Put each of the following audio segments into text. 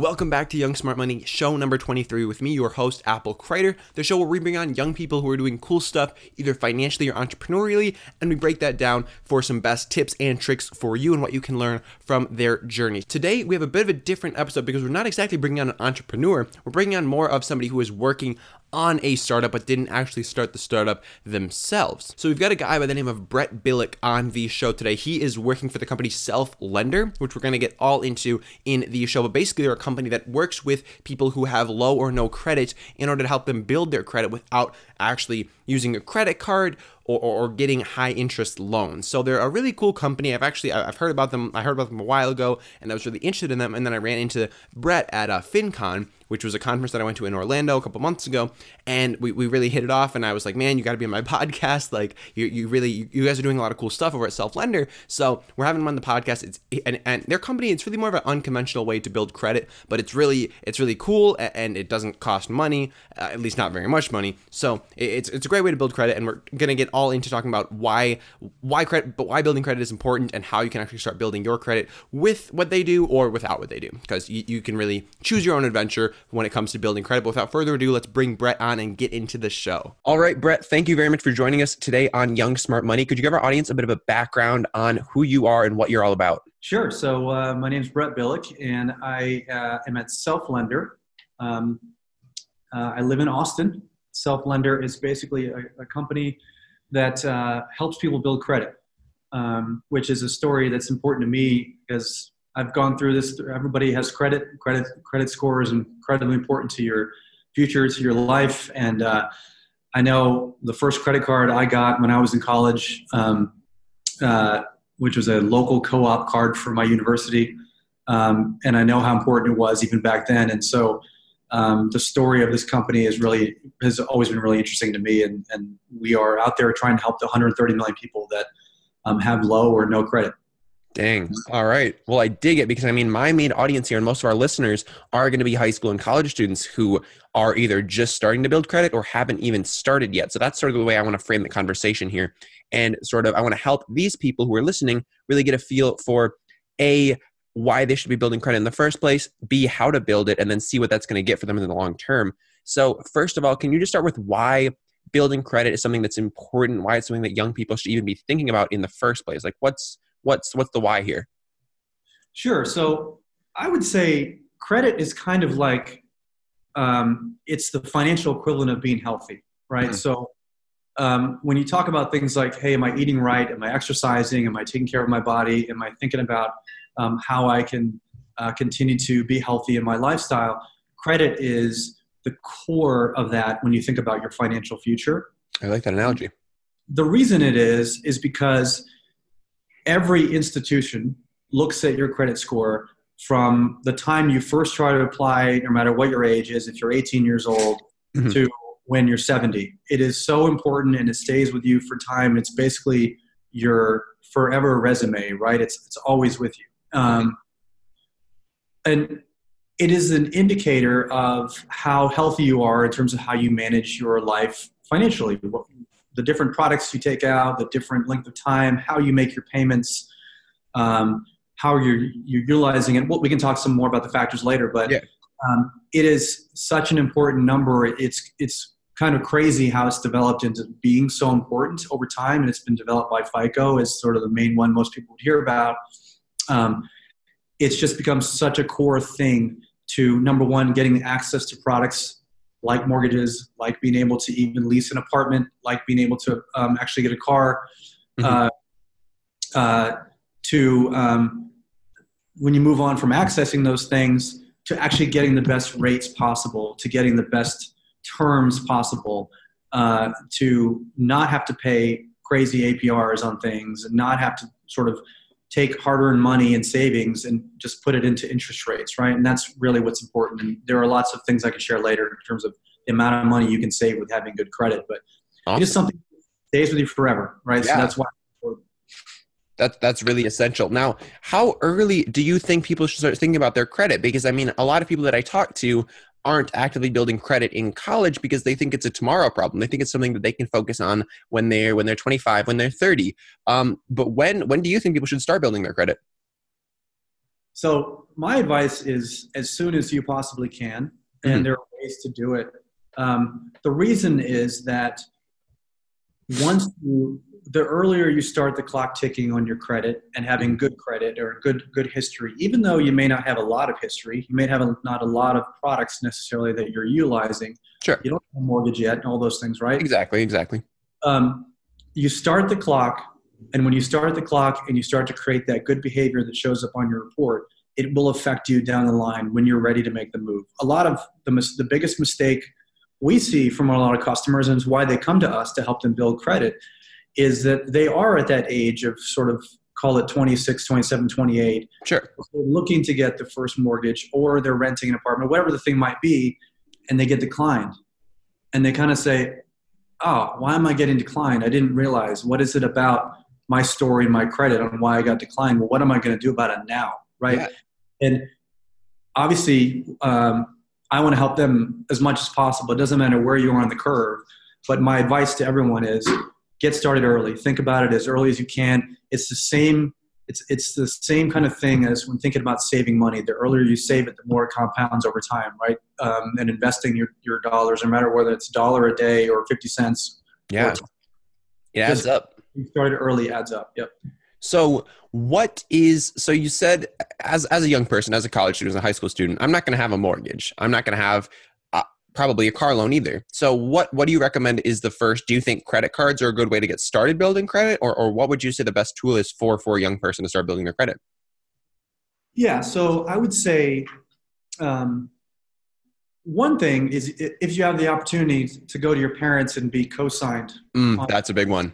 Welcome back to Young Smart Money, show number 23 with me, your host, Apple Kreider, the show where we bring on young people who are doing cool stuff, either financially or entrepreneurially, and we break that down for some best tips and tricks for you and what you can learn from their journey. Today, we have a bit of a different episode because we're not exactly bringing on an entrepreneur, we're bringing on more of somebody who is working on a startup but didn't actually start the startup themselves. So we've got a guy by the name of Brett Billick on the show today. He is working for the company Self Lender, which we're going to get all into in the show. But basically, they're a company that works with people who have low or no credit in order to help them build their credit without actually using a credit card or, or, getting high interest loans. So they're a really cool company. I've actually I've heard about them. I heard about them a while ago, and I was really interested in them. And then I ran into Brett at uh, FinCon, which was a conference that I went to in Orlando a couple months ago, and we, we really hit it off. And I was like, man, you got to be on my podcast. Like you, you really you guys are doing a lot of cool stuff over at Self Lender. So we're having them on the podcast. It's and, and their company. It's really more of an unconventional way to build credit, but it's really it's really cool and it doesn't cost money, uh, at least not very much money. So it's it's a great way to build credit, and we're gonna get all into talking about why why credit, but why building credit is important and how you can actually start building your credit with what they do or without what they do, because you, you can really choose your own adventure when it comes to building credit. But without further ado, let's bring Brett on and get into the show. All right, Brett, thank you very much for joining us today on Young Smart Money. Could you give our audience a bit of a background on who you are and what you're all about? Sure. So uh, my name is Brett Billick, and I uh, am at Self Lender. Um, uh, I live in Austin. Self Lender is basically a, a company that uh, helps people build credit, um, which is a story that's important to me because I've gone through this. Everybody has credit. Credit credit score is incredibly important to your future, to your life. And uh, I know the first credit card I got when I was in college, um, uh, which was a local co-op card for my university, um, and I know how important it was even back then. And so um, the story of this company is really has always been really interesting to me, and, and we are out there trying to help the 130 million people that um, have low or no credit. Dang. All right. Well, I dig it because I mean, my main audience here and most of our listeners are going to be high school and college students who are either just starting to build credit or haven't even started yet. So that's sort of the way I want to frame the conversation here. And sort of, I want to help these people who are listening really get a feel for A, why they should be building credit in the first place, B, how to build it, and then see what that's going to get for them in the long term. So, first of all, can you just start with why building credit is something that's important, why it's something that young people should even be thinking about in the first place? Like, what's what's what's the why here? Sure. So, I would say credit is kind of like um, it's the financial equivalent of being healthy, right? Mm-hmm. So, um, when you talk about things like, hey, am I eating right? Am I exercising? Am I taking care of my body? Am I thinking about um, how I can uh, continue to be healthy in my lifestyle. Credit is the core of that when you think about your financial future. I like that analogy. The reason it is, is because every institution looks at your credit score from the time you first try to apply, no matter what your age is, if you're 18 years old, mm-hmm. to when you're 70. It is so important and it stays with you for time. It's basically your forever resume, right? It's, it's always with you. Um, and it is an indicator of how healthy you are in terms of how you manage your life financially. The different products you take out, the different length of time, how you make your payments, um, how you're, you're utilizing it. Well, we can talk some more about the factors later, but yeah. um, it is such an important number. It's, it's kind of crazy how it's developed into being so important over time. And it's been developed by FICO as sort of the main one most people would hear about um, it's just become such a core thing to number one, getting access to products like mortgages, like being able to even lease an apartment, like being able to um, actually get a car, mm-hmm. uh, uh, to um, when you move on from accessing those things to actually getting the best rates possible, to getting the best terms possible, uh, to not have to pay crazy APRs on things, and not have to sort of take hard-earned money and savings and just put it into interest rates, right? And that's really what's important. And there are lots of things I can share later in terms of the amount of money you can save with having good credit, but awesome. it is something that stays with you forever, right? Yeah. So that's why. That's that's really essential. Now, how early do you think people should start thinking about their credit? Because I mean, a lot of people that I talk to aren't actively building credit in college because they think it's a tomorrow problem. They think it's something that they can focus on when they're when they're 25, when they're 30. Um, but when when do you think people should start building their credit? So my advice is as soon as you possibly can, and Mhm. there are ways to do it. Um, the reason is that once you, the earlier you start the clock ticking on your credit and having good credit or good good history, even though you may not have a lot of history, you may have a, not a lot of products necessarily that you're utilizing. Sure. You don't have a mortgage yet and all those things, right? Exactly, exactly. um, you start the clock, and when you start the clock and you start to create that good behavior that shows up on your report, it will affect you down the line when you're ready to make the move. A lot of the mis- the biggest mistake we see from a lot of customers and is why they come to us to help them build credit is that they are at that age of sort of call it 26 27 28 Sure. looking to get the first mortgage or they're renting an apartment, whatever the thing might be, and they get declined. And they kind of say, Oh, why am I getting declined? I didn't realize. What is it about my story and my credit on why I got declined? Well, what am I going to do about it now? Right. Yeah. And obviously, um, I want to help them as much as possible. It doesn't matter where you are on the curve. But my advice to everyone is get started early. Think about it as early as you can. It's the same it's it's the same kind of thing as when thinking about saving money. The earlier you save it, the more it compounds over time, right? Um, and investing your, your dollars, no matter whether it's a dollar a day or fifty cents. Yeah. It adds up. you started early adds up. Yep. So what is so you said as as a young person, as a college student, as a high school student, I'm not going to have a mortgage. I'm not going to have probably a car loan either. So what what do you recommend is the first? Do you think credit cards are a good way to get started building credit, or or what would you say the best tool is for for a young person to start building their credit? Yeah. So I would say um, one thing is if you have the opportunity to go to your parents and be co-signed, Mm, that's a big one.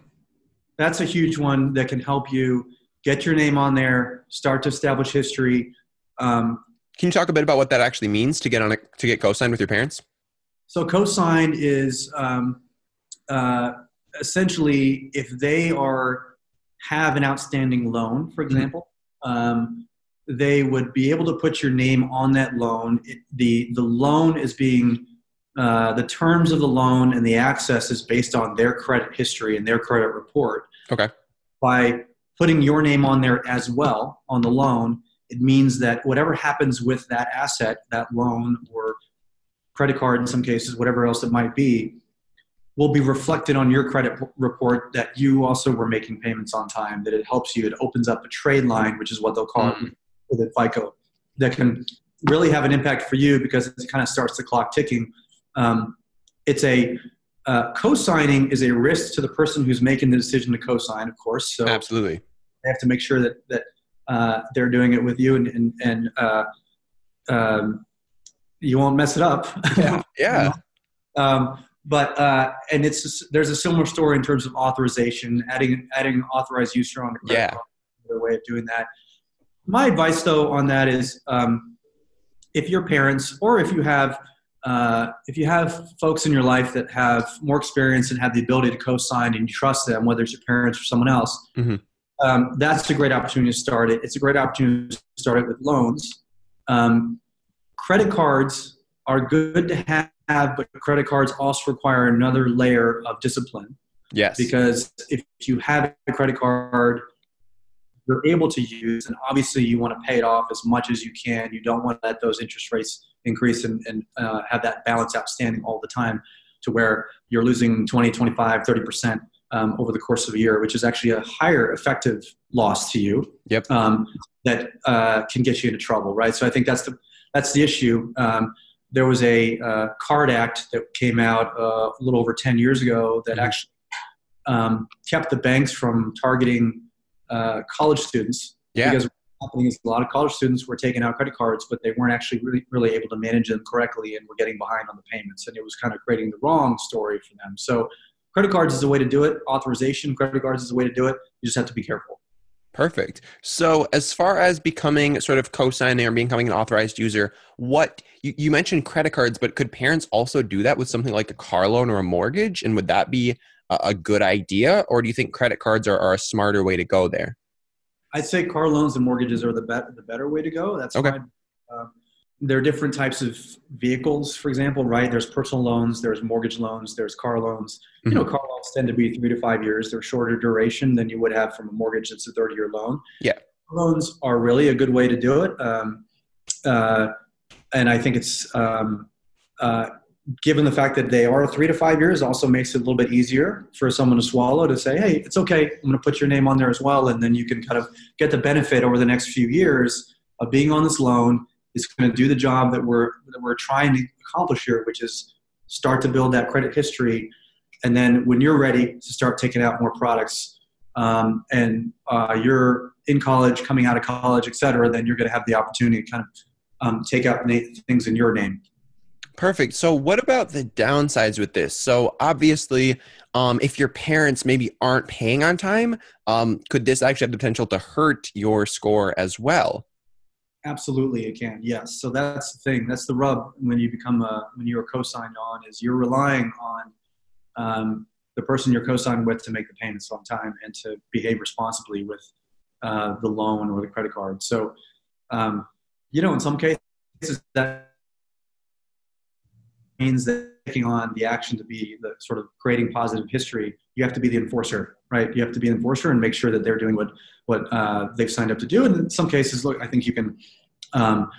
that's a huge one that can help you get your name on there, start to establish history. Um, Can you talk a bit about what that actually means to get on a, to get co-signed with your parents? So co-signed is um, uh, essentially if they are have an outstanding loan, for example, um, they would be able to put your name on that loan. It, the the loan is being uh, the terms of the loan and the access is based on their credit history and their credit report. Okay. By putting your name on there as well on the loan, it means that whatever happens with that asset, that loan or credit card in some cases, whatever else it might be, will be reflected on your credit report that you also were making payments on time, that it helps you. It opens up a trade line, which is what they'll call it with FICO, that can really have an impact for you because it kind of starts the clock ticking. Um, it's a uh, co-signing is a risk to the person who's making the decision to co-sign, of course. So Absolutely. they have to make sure that that uh, they're doing it with you and and, and uh, um, you won't mess it up. Yeah. Yeah. um, but uh, and it's just, there's a similar story in terms of authorization, adding adding authorized user on the credit Yeah. card, another way of doing that. My advice though on that is um, if your parents or if you have uh, if you have folks in your life that have more experience and have the ability to co-sign and you trust them, whether it's your parents or someone else, Mhm. um, that's a great opportunity to start it. It's a great opportunity to start it with loans. Um, credit cards are good to have, but credit cards also require another layer of discipline Yes. because if you have a credit card you're able to use and obviously you want to pay it off as much as you can you don't want to let those interest rates increase and, and uh, have that balance outstanding all the time to where you're losing 20 25 30% um, over the course of a year which is actually a higher effective loss to you Yep. um, that uh, can get you into trouble right so i think that's the that's the issue. Um, there was a uh, card act that came out uh, a little over 10 years ago that Mhm. actually um, kept the banks from targeting uh, college students. Yeah. because happening is a lot of college students were taking out credit cards but they weren't actually really, really able to manage them correctly and were getting behind on the payments. And it was kind of creating the wrong story for them. So credit cards is the way to do it. Authorization credit cards is the way to do it. You just have to be careful Perfect. So, as far as becoming sort of co-signing or becoming an authorized user, what you, you mentioned credit cards, but could parents also do that with something like a car loan or a mortgage? And would that be a, a good idea, or do you think credit cards are, are a smarter way to go there? I'd say car loans and mortgages are the better the better way to go. That's Okay. Um, there are different types of vehicles, for example, right? There's personal loans, there's mortgage loans, there's car loans. You know, car loans tend to be three to five years. They're shorter duration than you would have from a mortgage that's a 30 year loan. Yeah. loans are really a good way to do it. Um, uh, and I think it's um, uh, given the fact that they are three to five years, also makes it a little bit easier for someone to swallow to say, "Hey, it's okay. I'm going to put your name on there as well," and then you can kind of get the benefit over the next few years of being on this loan. It's going to do the job that we're that we're trying to accomplish here, which is start to build that credit history, and then when you're ready to start taking out more products, um, and uh, you're in college, coming out of college, et cetera, then you're going to have the opportunity to kind of um, take out things in your name. Perfect. So, what about the downsides with this? So, obviously, um, if your parents maybe aren't paying on time, um, could this actually have the potential to hurt your score as well? Absolutely, it can. Yes. So that's the thing. That's the rub when you become a when you're co-signed on is you're relying on um, the person you're co-signed with to make the payments on time and to behave responsibly with uh, the loan or the credit card. So, um, you know, in some cases that means that taking on the action to be the sort of creating positive history, you have to be the enforcer, right? You have to be an enforcer and make sure that they're doing what what uh, they've signed up to do. And in some cases, look, I think you can. Um,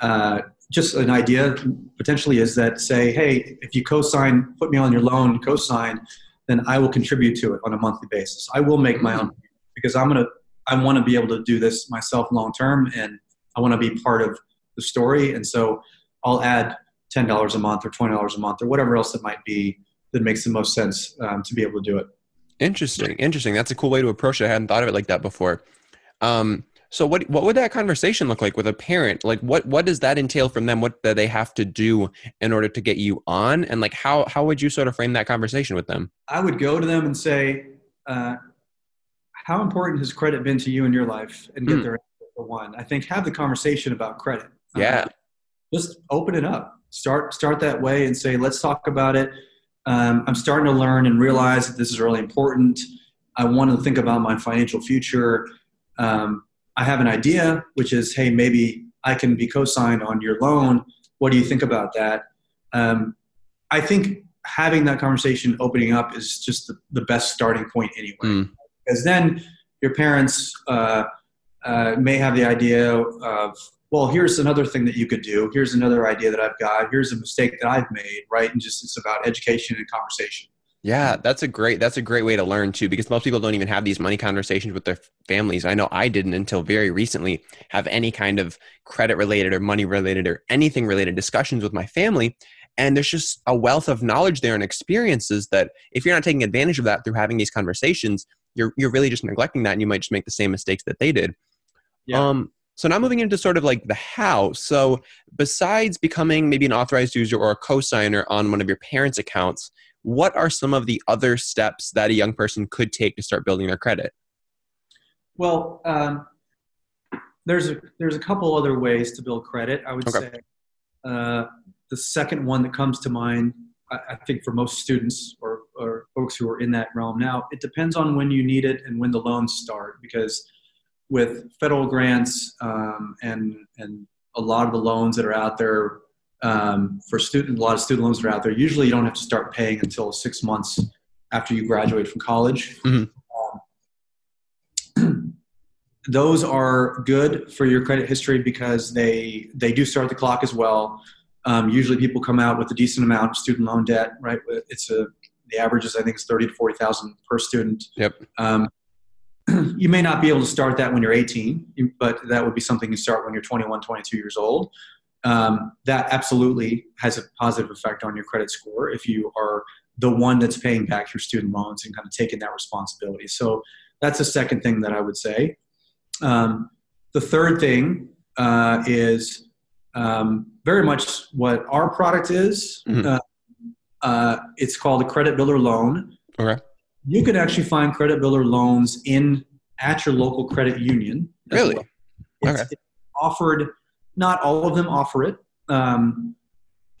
uh, just an idea potentially is that say, hey, if you co-sign, put me on your loan, co-sign, then I will contribute to it on a monthly basis. I will make my own because I'm gonna, I want to be able to do this myself long term, and I want to be part of the story. And so I'll add ten dollars a month or twenty dollars a month or whatever else it might be that makes the most sense um, to be able to do it. Interesting, interesting. That's a cool way to approach it. I hadn't thought of it like that before. Um, so what what would that conversation look like with a parent? Like what what does that entail from them? What do they have to do in order to get you on? And like how how would you sort of frame that conversation with them? I would go to them and say, uh, how important has credit been to you in your life? And get mm. their answer for one. I think have the conversation about credit. Yeah. Um, just open it up. Start start that way and say, let's talk about it. Um, I'm starting to learn and realize that this is really important. I want to think about my financial future. Um, I have an idea, which is, hey, maybe I can be co-signed on your loan. What do you think about that? Um, I think having that conversation, opening up, is just the, the best starting point anyway. Mm. Because then your parents uh, uh, may have the idea of, well, here's another thing that you could do. Here's another idea that I've got. Here's a mistake that I've made, right? And just it's about education and conversation. Yeah, that's a great that's a great way to learn too because most people don't even have these money conversations with their families. I know I didn't until very recently have any kind of credit related or money related or anything related discussions with my family and there's just a wealth of knowledge there and experiences that if you're not taking advantage of that through having these conversations, you're you're really just neglecting that and you might just make the same mistakes that they did. Yeah. Um so now moving into sort of like the how. So besides becoming maybe an authorized user or a co-signer on one of your parents' accounts, what are some of the other steps that a young person could take to start building their credit? Well, um, there's a there's a couple other ways to build credit. I would okay. say uh, the second one that comes to mind, I, I think for most students or, or folks who are in that realm now, it depends on when you need it and when the loans start. Because with federal grants um, and and a lot of the loans that are out there um, for student, a lot of student loans that are out there. Usually, you don't have to start paying until six months after you graduate from college. Mm-hmm. Um, those are good for your credit history because they they do start the clock as well. Um, usually, people come out with a decent amount of student loan debt. Right, it's a the average is I think it's thirty to forty thousand per student. Yep. Um, you may not be able to start that when you're 18, but that would be something you start when you're 21, 22 years old um, that absolutely has a positive effect on your credit score if you are the one that's paying back your student loans and kind of taking that responsibility. So that's the second thing that I would say. Um, the third thing uh, is um, very much what our product is. Mm-hmm. Uh, uh, it's called a credit builder loan. Okay. You can actually find credit builder loans in at your local credit union. Really? Well. It's, okay. it's offered not all of them offer it. Um,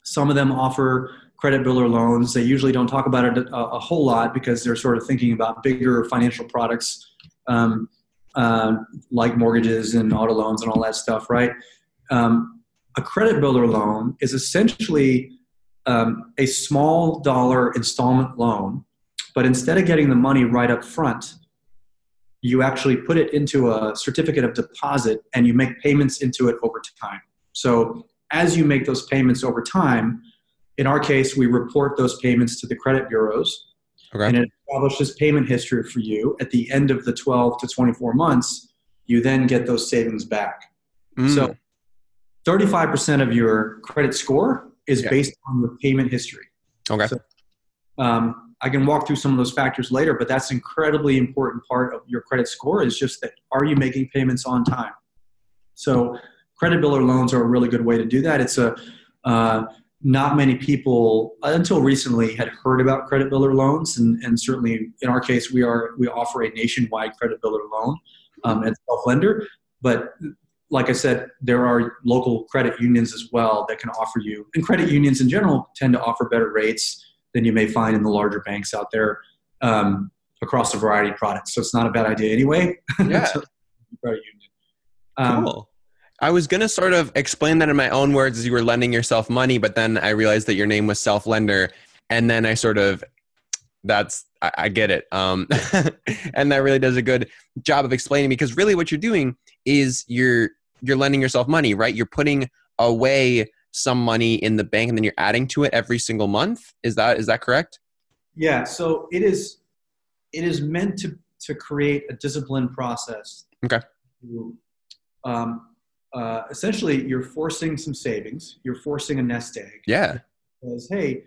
some of them offer credit builder loans. They usually don't talk about it a, a, whole lot because they're sort of thinking about bigger financial products um, uh, like mortgages and auto loans and all that stuff, right? Um, a credit builder loan is essentially um, a small dollar installment loan, but instead of getting the money right up front, you actually put it into a certificate of deposit and you make payments into it over time. So as you make those payments over time, in our case, we report those payments to the credit bureaus. Okay. And it establishes payment history for you. At the end of the 12 to 24 months, you then get those savings back. Mm. So 35% of your credit score is yeah. based on your payment history. Okay. So, um, I can walk through some of those factors later, but that's incredibly important part of your credit score is just that are you making payments on time? So credit builder loans are a really good way to do that. It's a uh, not many people until recently had heard about credit builder loans, and, and certainly in our case, we are we offer a nationwide credit builder loan um, and self lender. But like I said, there are local credit unions as well that can offer you, and credit unions in general tend to offer better rates than you may find in the larger banks out there um, across a variety of products. So it's not a bad idea anyway. Yeah. um, cool. I was going to sort of explain that in my own words as you were lending yourself money, but then I realized that your name was self lender. And then I sort of, that's, I, I get it. Um, and that really does a good job of explaining because really what you're doing is you're, you're lending yourself money, right? You're putting away some money in the bank and then you're adding to it every single month. Is that, is that correct? Yeah. So it is, it is meant to, to create a disciplined process. Okay. Um, uh, essentially you're forcing some savings. You're forcing a nest egg. Yeah. Because hey,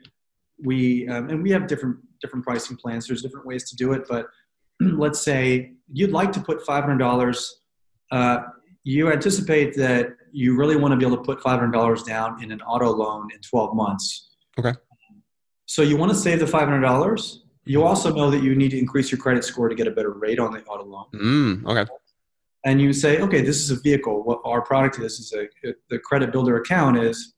we um, and we have different different pricing plans. There's different ways to do it, but let's say you'd like to put five hundred dollars. Uh, you anticipate that you really want to be able to put five hundred dollars down in an auto loan in twelve months. Okay. So you want to save the five hundred dollars. You also know that you need to increase your credit score to get a better rate on the auto loan. Mm, okay and you say, okay, this is a vehicle. What our product is is a the credit builder account is.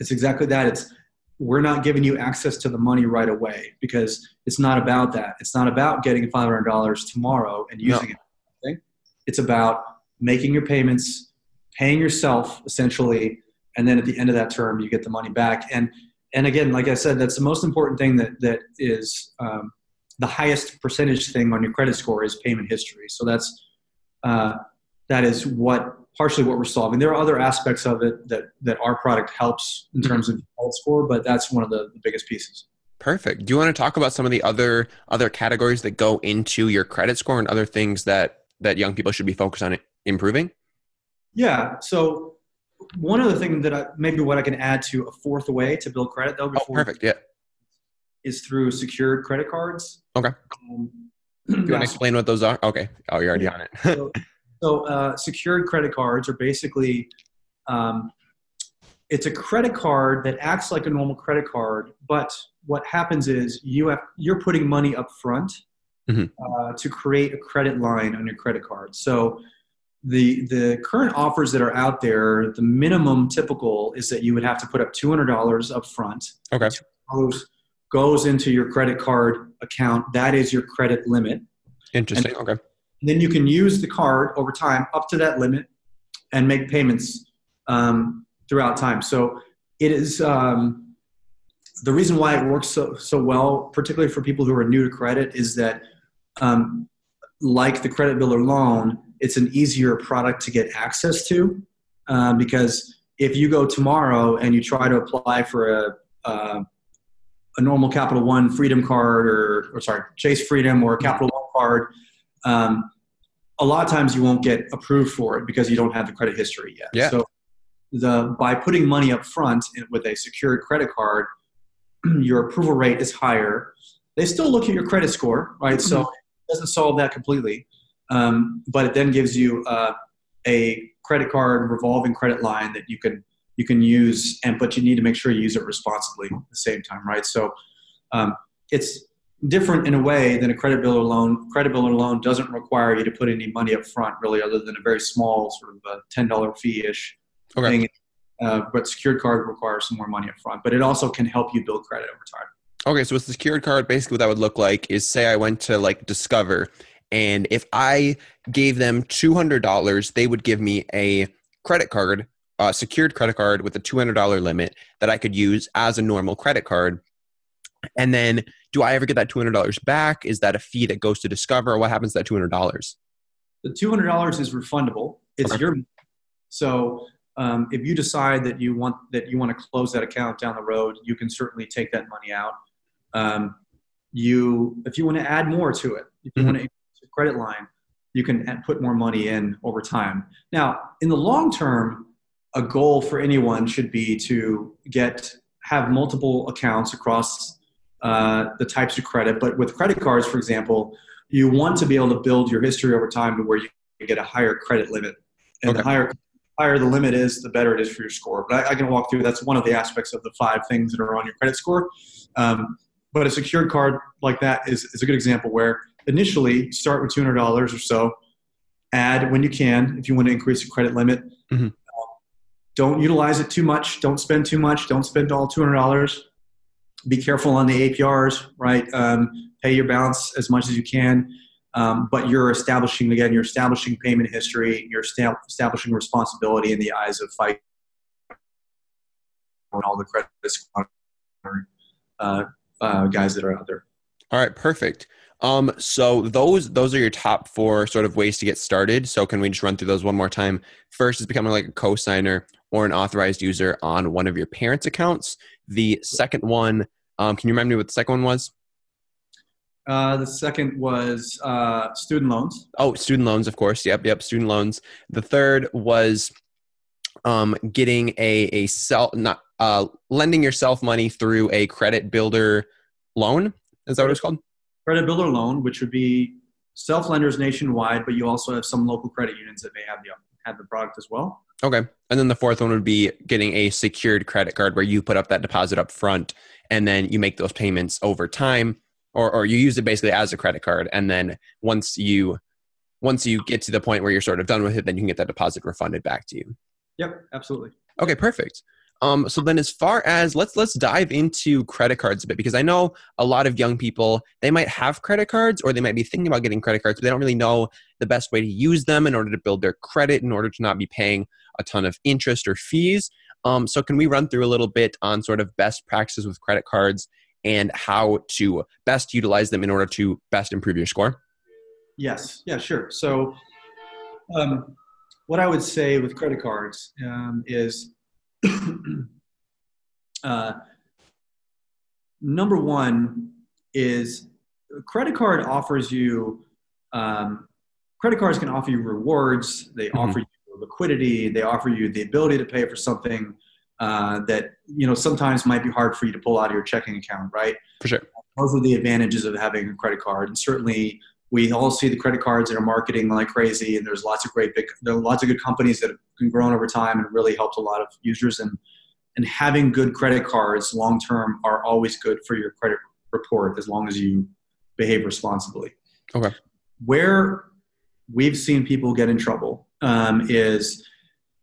It's exactly that. It's we're not giving you access to the money right away because it's not about that. It's not about getting five hundred dollars tomorrow and using no. it. It's about making your payments, paying yourself essentially, and then at the end of that term, you get the money back. And and again, like I said, that's the most important thing that that is um, the highest percentage thing on your credit score is payment history. So that's uh, that is what partially what we're solving. There are other aspects of it that that our product helps in mm-hmm. terms of score, but that's one of the, the biggest pieces. Perfect. Do you want to talk about some of the other other categories that go into your credit score and other things that that young people should be focused on improving? Yeah. So one of the things that I, maybe what I can add to a fourth way to build credit though oh, before oh, perfect. Yeah. is through secured credit cards. Okay. Um, do you want to explain what those are? Okay. Oh, you're already yeah. on it. so, so uh, secured credit cards are basically um, it's a credit card that acts like a normal credit card, but what happens is you have you're putting money up front mm-hmm. uh, to create a credit line on your credit card. So the the current offers that are out there, the minimum typical is that you would have to put up two hundred dollars up front. Okay goes goes into your credit card account. That is your credit limit. Interesting. And okay. Then you can use the card over time up to that limit and make payments um, throughout time. So it is um, the reason why it works so so well, particularly for people who are new to credit, is that um, like the credit builder loan, it's an easier product to get access to uh, because if you go tomorrow and you try to apply for a, a a normal Capital One Freedom card or, or sorry, Chase Freedom or a Capital One card, um, a lot of times you won't get approved for it because you don't have the credit history yet. Yeah. So the by putting money up front with a secured credit card, your approval rate is higher. They still look at your credit score, right? So mm-hmm. it doesn't solve that completely, um, but it then gives you uh, a credit card revolving credit line that you can you can use, and but you need to make sure you use it responsibly at the same time, right? So um, it's different in a way than a credit builder loan. Credit builder loan doesn't require you to put any money up front, really, other than a very small sort of a ten dollar fee ish okay. thing. Uh, but secured card requires some more money up front, but it also can help you build credit over time. Okay, so with the secured card, basically what that would look like is say I went to like Discover, and if I gave them two hundred dollars, they would give me a credit card a secured credit card with a $200 limit that I could use as a normal credit card. And then do I ever get that $200 back? Is that a fee that goes to Discover? Or what happens to that $200? The $200 is refundable. It's Okay. your so um, if you decide that you want that you want to close that account down the road, you can certainly take that money out. Um, you if you want to add more to it, if you Mhm. want to your credit line, you can put more money in over time. Now, in the long term, a goal for anyone should be to get have multiple accounts across uh, the types of credit. But with credit cards, for example, you want to be able to build your history over time to where you get a higher credit limit, and the higher higher the limit is, the better it is for your score. But I, I can walk through. That's one of the aspects of the five things that are on your credit score. Um, but a secured card like that is, is a good example where initially start with $200 or so, add when you can if you want to increase your credit limit. Mhm. Uh, don't utilize it too much. Don't spend too much. Don't spend all $200. Be careful on the APRs, right? Um, pay your balance as much as you can. Um, but you're establishing, again, you're establishing payment history, you're esta- establishing responsibility in the eyes of fight and all the credit uh, uh, guys that are out there. All right, perfect. Um, so those those are your top four sort of ways to get started. So can we just run through those one more time? First is becoming like a co-signer or an authorized user on one of your parents' accounts. The second one, um, can you remind me what the second one was? Uh, the second was uh, student loans. Oh, student loans, of course. Yep, yep, student loans. The third was um, getting a a self not uh, lending yourself money through a credit builder loan. Is that what it's called? Credit builder loan, which would be self lenders nationwide, but you also have some local credit unions that may have the have the product as well. Okay. And then the fourth one would be getting a secured credit card where you put up that deposit up front and then you make those payments over time or, or you use it basically as a credit card. And then once you once you get to the point where you're sort of done with it, then you can get that deposit refunded back to you. Yep, absolutely. Okay, perfect. Um, so then as far as let's let's dive into credit cards a bit because I know a lot of young people they might have credit cards or they might be thinking about getting credit cards, but they don't really know the best way to use them in order to build their credit in order to not be paying a ton of interest or fees. Um, so can we run through a little bit on sort of best practices with credit cards and how to best utilize them in order to best improve your score? Yes, yeah, sure. So, um, what I would say with credit cards um, is uh, number one is a credit card offers you um, credit cards can offer you rewards they Mhm. offer you liquidity they offer you the ability to pay for something uh, that you know sometimes might be hard for you to pull out of your checking account right For sure. those are the advantages of having a credit card and certainly we all see the credit cards that are marketing like crazy and there's lots of great big there are lots of good companies that have grown over time and really helped a lot of users. And and having good credit cards long term are always good for your credit report as long as you behave responsibly. Okay. where we've seen people get in trouble um, is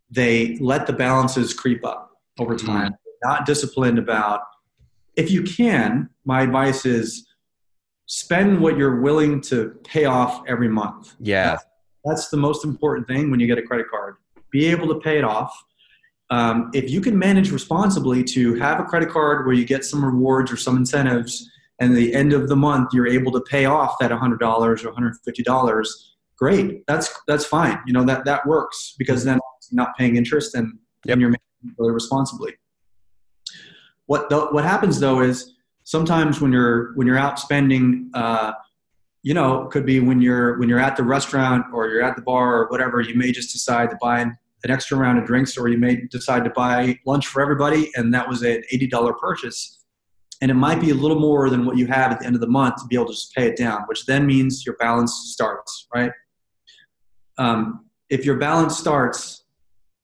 they let the balances creep up over time. Not disciplined about if you can my advice is spend what you're willing to pay off every month. Yeah. that's the most important thing when you get a credit card. Be able to pay it off. Um, if you can manage responsibly to have a credit card where you get some rewards or some incentives and at the end of the month you're able to pay off that $100 or $150 great. That's that's fine. You know that that works because then you're not paying interest and, Yep. and you're making it really responsibly. What the, what happens though is sometimes when you're when you're out spending uh, you know it could be when you're when you're at the restaurant or you're at the bar or whatever you may just decide to buy an, extra round of drinks or you may decide to buy lunch for everybody and that was an $80 purchase. And it might be a little more than what you have at the end of the month to be able to just pay it down which then means your balance starts right? Um, if your balance starts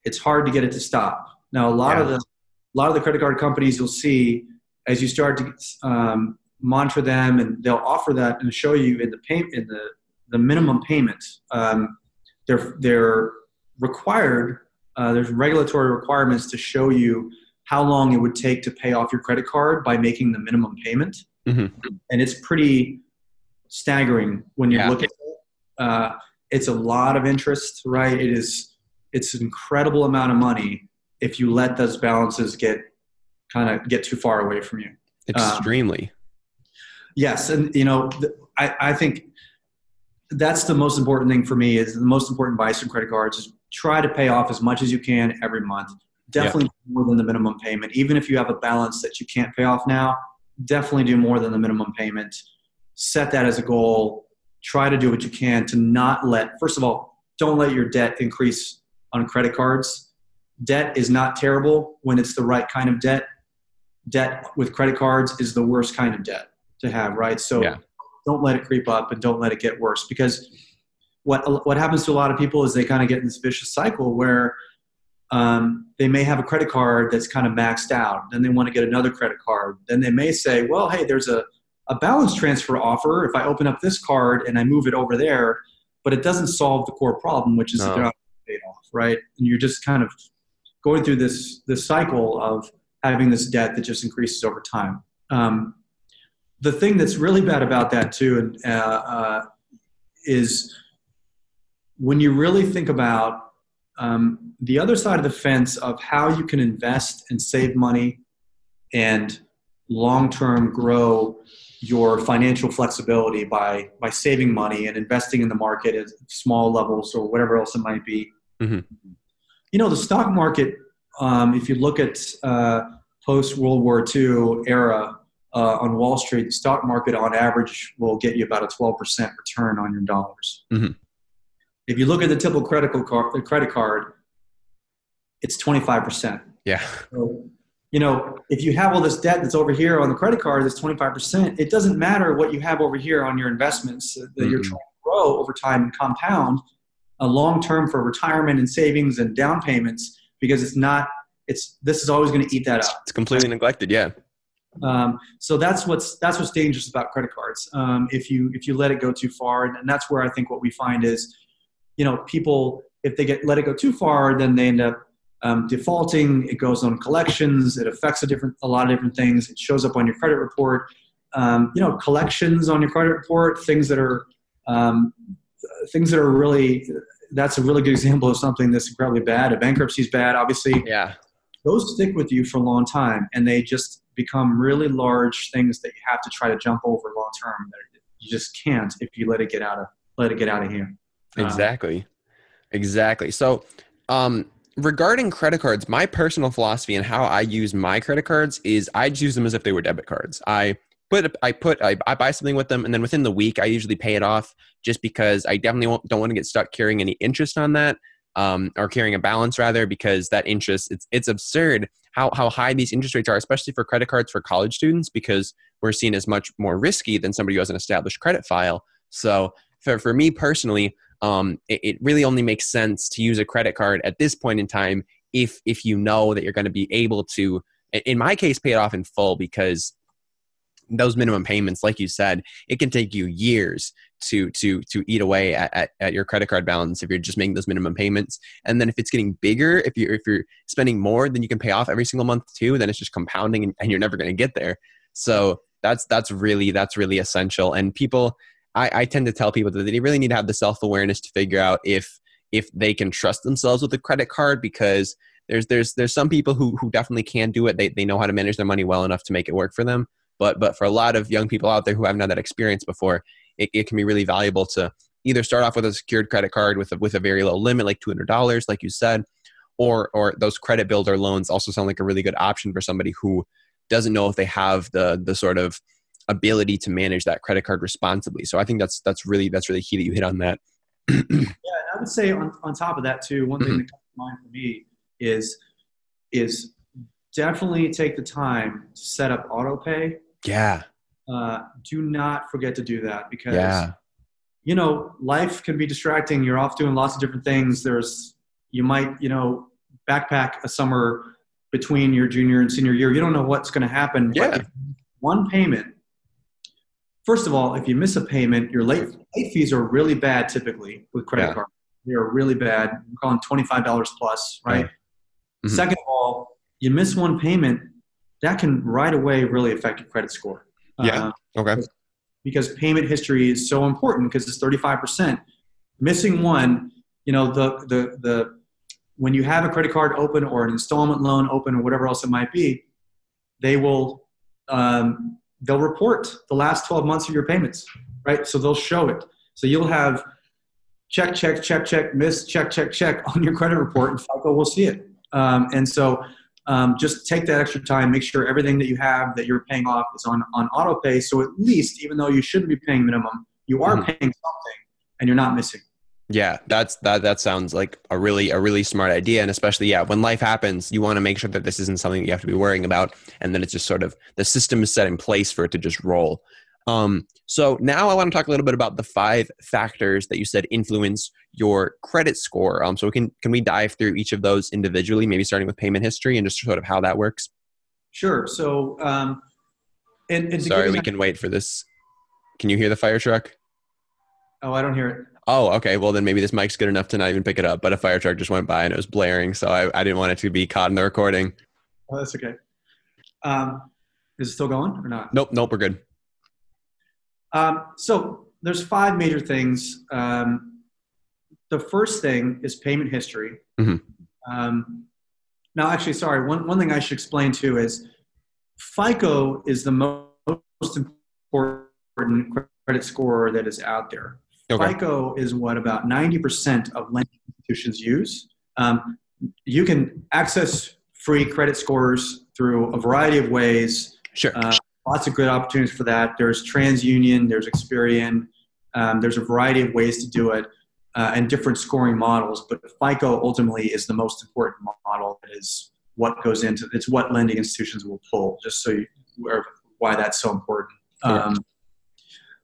it's hard to get it to stop. Now a lot of the a lot of the credit card companies you'll see as you start to um, monitor them and they'll offer that and show you in the pay, in the, the minimum payment um, they're they're required uh, there's regulatory requirements to show you how long it would take to pay off your credit card by making the minimum payment Mhm. and it's pretty staggering when you Yeah. look at it uh, it's a lot of interest right it is it's an incredible amount of money if you let those balances get kind of get too far away from you Um, Extremely. Yes, and you know, I, I think that's the most important thing for me. Is the most important advice on credit cards is try to pay off as much as you can every month. Definitely more than the minimum payment. Even if you have a balance that you can't pay off now, definitely do more than the minimum payment. Set that as a goal. Try to do what you can to not let. First of all, don't let your debt increase on credit cards. Debt is not terrible when it's the right kind of debt. Debt with credit cards is the worst kind of debt to have, right? So yeah. don't let it creep up and don't let it get worse because what what happens to a lot of people is they kind of get in this vicious cycle where um, they may have a credit card that's kind of maxed out. Then they want to get another credit card. Then they may say, well, hey, there's a, a balance transfer offer. If I open up this card and I move it over there, but it doesn't solve the core problem, which is no. that they're not paid off, right? And you're just kind of going through this this cycle of having this debt that just increases over time. Um, the thing that's really bad about that too, and uh, uh, is when you really think about um, the other side of the fence of how you can invest and save money and long term grow your financial flexibility by by saving money and investing in the market at small levels or whatever else it might be. Mm-hmm. You know, the stock market. Um, if you look at uh, post World War II era uh, on Wall Street, the stock market on average will get you about a 12% return on your dollars. Mm-hmm. If you look at the typical credit card, the credit card, it's 25%. Yeah. So you know, if you have all this debt that's over here on the credit card that's 25%, it doesn't matter what you have over here on your investments that mm-hmm. you're trying to grow over time and compound a long term for retirement and savings and down payments because it's not, it's, this is always going to eat that up. It's completely neglected. Yeah. Um, so that's what's, that's what's dangerous about credit cards. Um, if you, if you let it go too far and, and that's where I think what we find is, you know, people, if they get, let it go too far, then they end up um, defaulting. It goes on collections. It affects a different a lot of different things. It shows up on your credit report. Um, you know, collections on your credit report, things that are um, things that are really. That's a really good example of something that's incredibly bad. A bankruptcy is bad, obviously. Yeah. Those stick with you for a long time, and they just become really large things that you have to try to jump over long term. That you just can't if you let it get out of let it get out of hand. Exactly. Um, exactly. So, um, regarding credit cards, my personal philosophy and how I use my credit cards is I use them as if they were debit cards. I put I put I, I buy something with them, and then within the week I usually pay it off, just because I definitely don't want to get stuck carrying any interest on that. Um, or carrying a balance rather because that interest it's it's absurd how how high these interest rates are especially for credit cards for college students because we're seen as much more risky than somebody who has an established credit file so for, for me personally um, it, it really only makes sense to use a credit card at this point in time if if you know that you're going to be able to in my case pay it off in full because those minimum payments like you said it can take you years to to to eat away at, at, at, your credit card balance if you're just making those minimum payments and then if it's getting bigger if you're if you're spending more then you can pay off every single month too then it's just compounding and, and you're never going to get there so that's that's really that's really essential and people I, I tend to tell people that they really need to have the self awareness to figure out if if they can trust themselves with a credit card because there's there's there's some people who who definitely can do it. They they know how to manage their money well enough to make it work for them. But but for a lot of young people out there who haven't had that experience before, it, it can be really valuable to either start off with a secured credit card with a, with a very low limit, like two hundred dollars, like you said, or or those credit builder loans also sound like a really good option for somebody who doesn't know if they have the the sort of ability to manage that credit card responsibly. So I think that's that's really that's really key that you hit on that. yeah, I would say on, on top of that too, one thing mm-hmm. that comes to mind for me is is definitely take the time to set up auto pay. Yeah. Uh, do not forget to do that because yeah. you know life can be distracting. You're off doing lots of different things. There's you might you know backpack a summer between your junior and senior year. You don't know what's going to happen. Yeah. one payment first of all, if you miss a payment, your late late fees are really bad typically with credit yeah. cards. They are really bad. I'm calling twenty five dollars plus, right? Mm-hmm. Second of all, you miss one payment, that can right away really affect your credit score. Yeah. Uh, okay. Because payment history is so important because it's thirty five percent. Missing one, you know, the the the when you have a credit card open or an installment loan open or whatever else it might be, they will um, they'll report the last 12 months of your payments, right? So they'll show it. So you'll have check, check, check, check, miss, check, check, check on your credit report, and FICO will see it. Um, and so um, just take that extra time, make sure everything that you have that you're paying off is on, on auto pay. So at least, even though you shouldn't be paying minimum, you are mm-hmm. paying something and you're not missing. Yeah, that's that that sounds like a really a really smart idea and especially yeah, when life happens, you want to make sure that this isn't something that you have to be worrying about and then it's just sort of the system is set in place for it to just roll. Um, so now I want to talk a little bit about the five factors that you said influence your credit score. Um, so we can can we dive through each of those individually, maybe starting with payment history and just sort of how that works? Sure. So, um, and, and sorry, we can wait for this. Can you hear the fire truck? Oh, I don't hear it. Oh, okay. Well, then maybe this mic's good enough to not even pick it up. But a fire truck just went by and it was blaring, so I, I didn't want it to be caught in the recording. Oh, that's okay. Um, is it still going or not? Nope, nope, we're good. Um, so there's five major things. Um, the first thing is payment history. Mm-hmm. Um, now, actually, sorry. One one thing I should explain too is FICO is the most important credit score that is out there. Okay. FICO is what about 90% of lending institutions use. Um, you can access free credit scores through a variety of ways. Sure. Uh, lots of good opportunities for that. There's TransUnion, there's Experian, um, there's a variety of ways to do it, uh, and different scoring models. But FICO ultimately is the most important model. It is what goes into it's what lending institutions will pull. Just so you why that's so important. Um,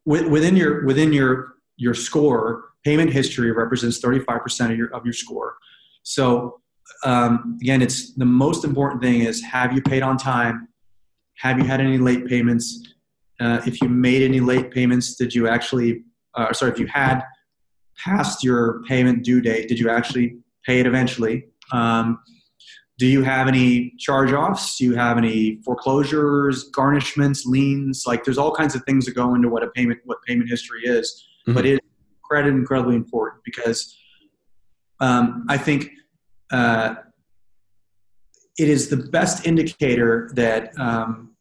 within your within your your score, payment history represents 35% of your of your score. So um, again, it's the most important thing is have you paid on time? Have you had any late payments? Uh, if you made any late payments, did you actually, uh, sorry, if you had passed your payment due date, did you actually pay it eventually? Um, do you have any charge-offs? Do you have any foreclosures, garnishments, liens? Like, there's all kinds of things that go into what a payment, what payment history is. Mm-hmm. But it credit incredibly important because um, I think uh, it is the best indicator that um,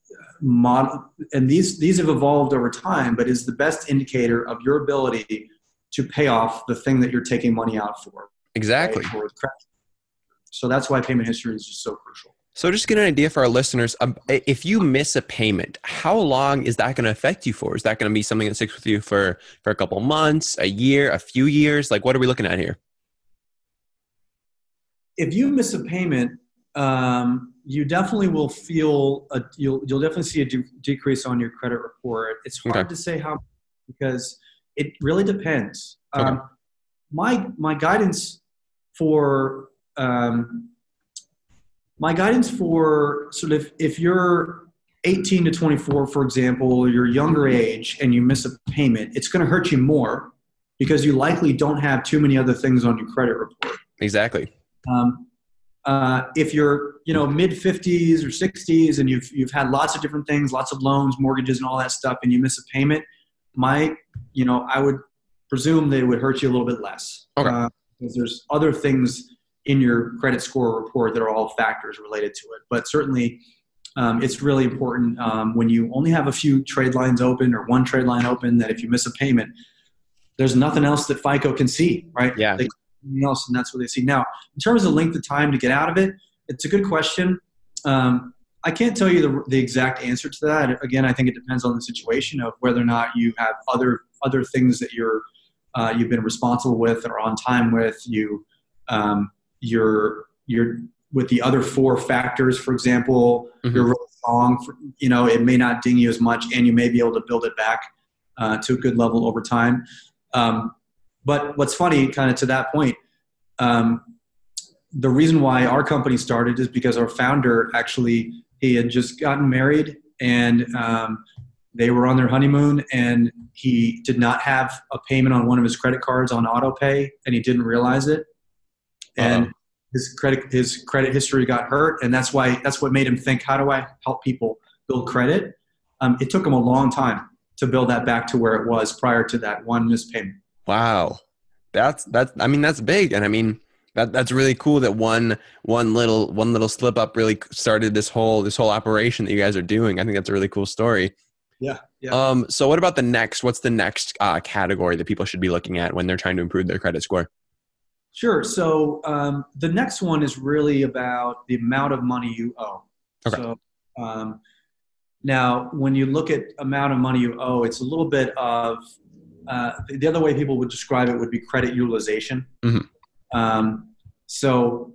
model, and these these have evolved over time, but is the best indicator of your ability to pay off the thing that you're taking money out for. Exactly. Right? So that's why payment history is just so crucial. So, just get an idea for our listeners. Um, if you miss a payment, how long is that going to affect you for? Is that going to be something that sticks with you for for a couple months, a year, a few years? Like, what are we looking at here? If you miss a payment, um, you definitely will feel a, you'll you'll definitely see a de- decrease on your credit report. It's hard okay. to say how because it really depends. Okay. Um, my my guidance for um, my guidance for sort of if you're 18 to 24, for example, you're younger age and you miss a payment, it's going to hurt you more because you likely don't have too many other things on your credit report. Exactly. Um, uh, if you're you know mid 50s or 60s and you've you've had lots of different things lots of loans mortgages and all that stuff and you miss a payment my you know i would presume they would hurt you a little bit less. Okay. Uh, because there's other things in your credit score report that are all factors related to it. But certainly um, it's really important um, when you only have a few trade lines open or one trade line open that if you miss a payment there's nothing else that fico can see right? Yeah. They anything else, and that's what they see. Now, in terms of length of time to get out of it, it's a good question. Um, I can't tell you the, the exact answer to that. Again, I think it depends on the situation of whether or not you have other other things that you're uh, you've been responsible with or on time with. You um, you're you're with the other four factors, for example, mm-hmm. you're really strong. For, you know, it may not ding you as much, and you may be able to build it back uh, to a good level over time. Um, but what's funny, kind of to that point, um, the reason why our company started is because our founder actually he had just gotten married and um, they were on their honeymoon and he did not have a payment on one of his credit cards on auto pay and he didn't realize it. And uh-huh. his credit his credit history got hurt and that's why that's what made him think how do i help people build credit? Um, it took him a long time to build that back to where it was prior to that one missed payment Wow. That's that's I mean that's big and I mean that that's really cool that one one little one little slip up really started this whole this whole operation that you guys are doing. I think that's a really cool story. Yeah. yeah. Um, so what about the next? What's the next uh, category that people should be looking at when they're trying to improve their credit score? Sure. So um, the next one is really about the amount of money you owe. Okay. So um, now, when you look at amount of money you owe, it's a little bit of uh, the other way people would describe it would be credit utilization. Mhm. Um, so